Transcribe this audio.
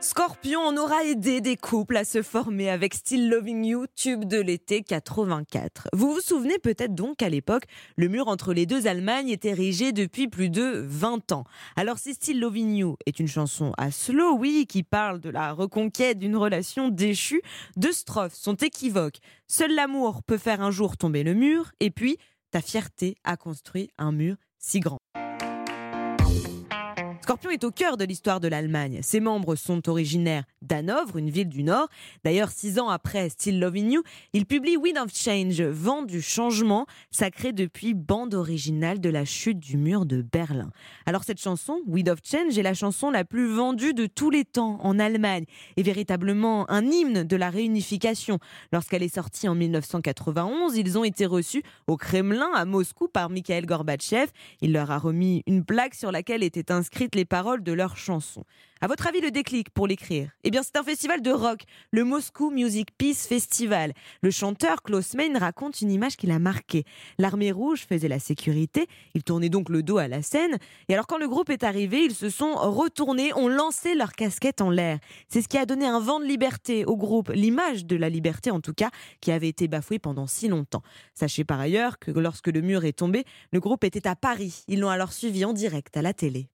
Scorpion en aura aidé des couples à se former avec Still Loving You, tube de l'été 84. Vous vous souvenez peut-être donc qu'à l'époque, le mur entre les deux Allemagnes était érigé depuis plus de 20 ans. Alors si Still Loving You est une chanson à slow, oui, qui parle de la reconquête d'une relation déchue, deux strophes sont équivoques. Seul l'amour peut faire un jour tomber le mur, et puis ta fierté a construit un mur si grand. Scorpion est au cœur de l'histoire de l'Allemagne. Ses membres sont originaires d'Hanovre, une ville du Nord. D'ailleurs, six ans après Still Loving You, il publie Wind of Change, Vent du changement, sacré depuis bande originale de la chute du mur de Berlin. Alors cette chanson, Wind of Change, est la chanson la plus vendue de tous les temps en Allemagne et véritablement un hymne de la réunification. Lorsqu'elle est sortie en 1991, ils ont été reçus au Kremlin à Moscou par Mikhail Gorbatchev. Il leur a remis une plaque sur laquelle était inscrite les paroles de leur chanson. À votre avis, le déclic pour l'écrire? Eh bien, c'est un festival de rock, le Moscow Music Peace Festival. Le chanteur Klaus Main raconte une image qui l'a marqué. L'armée rouge faisait la sécurité, il tournait donc le dos à la scène, et alors quand le groupe est arrivé, ils se sont retournés, ont lancé leur casquette en l'air. C'est ce qui a donné un vent de liberté au groupe, l'image de la liberté en tout cas, qui avait été bafouée pendant si longtemps. Sachez par ailleurs que lorsque le mur est tombé, le groupe était à Paris. Ils l'ont alors suivi en direct à la télé.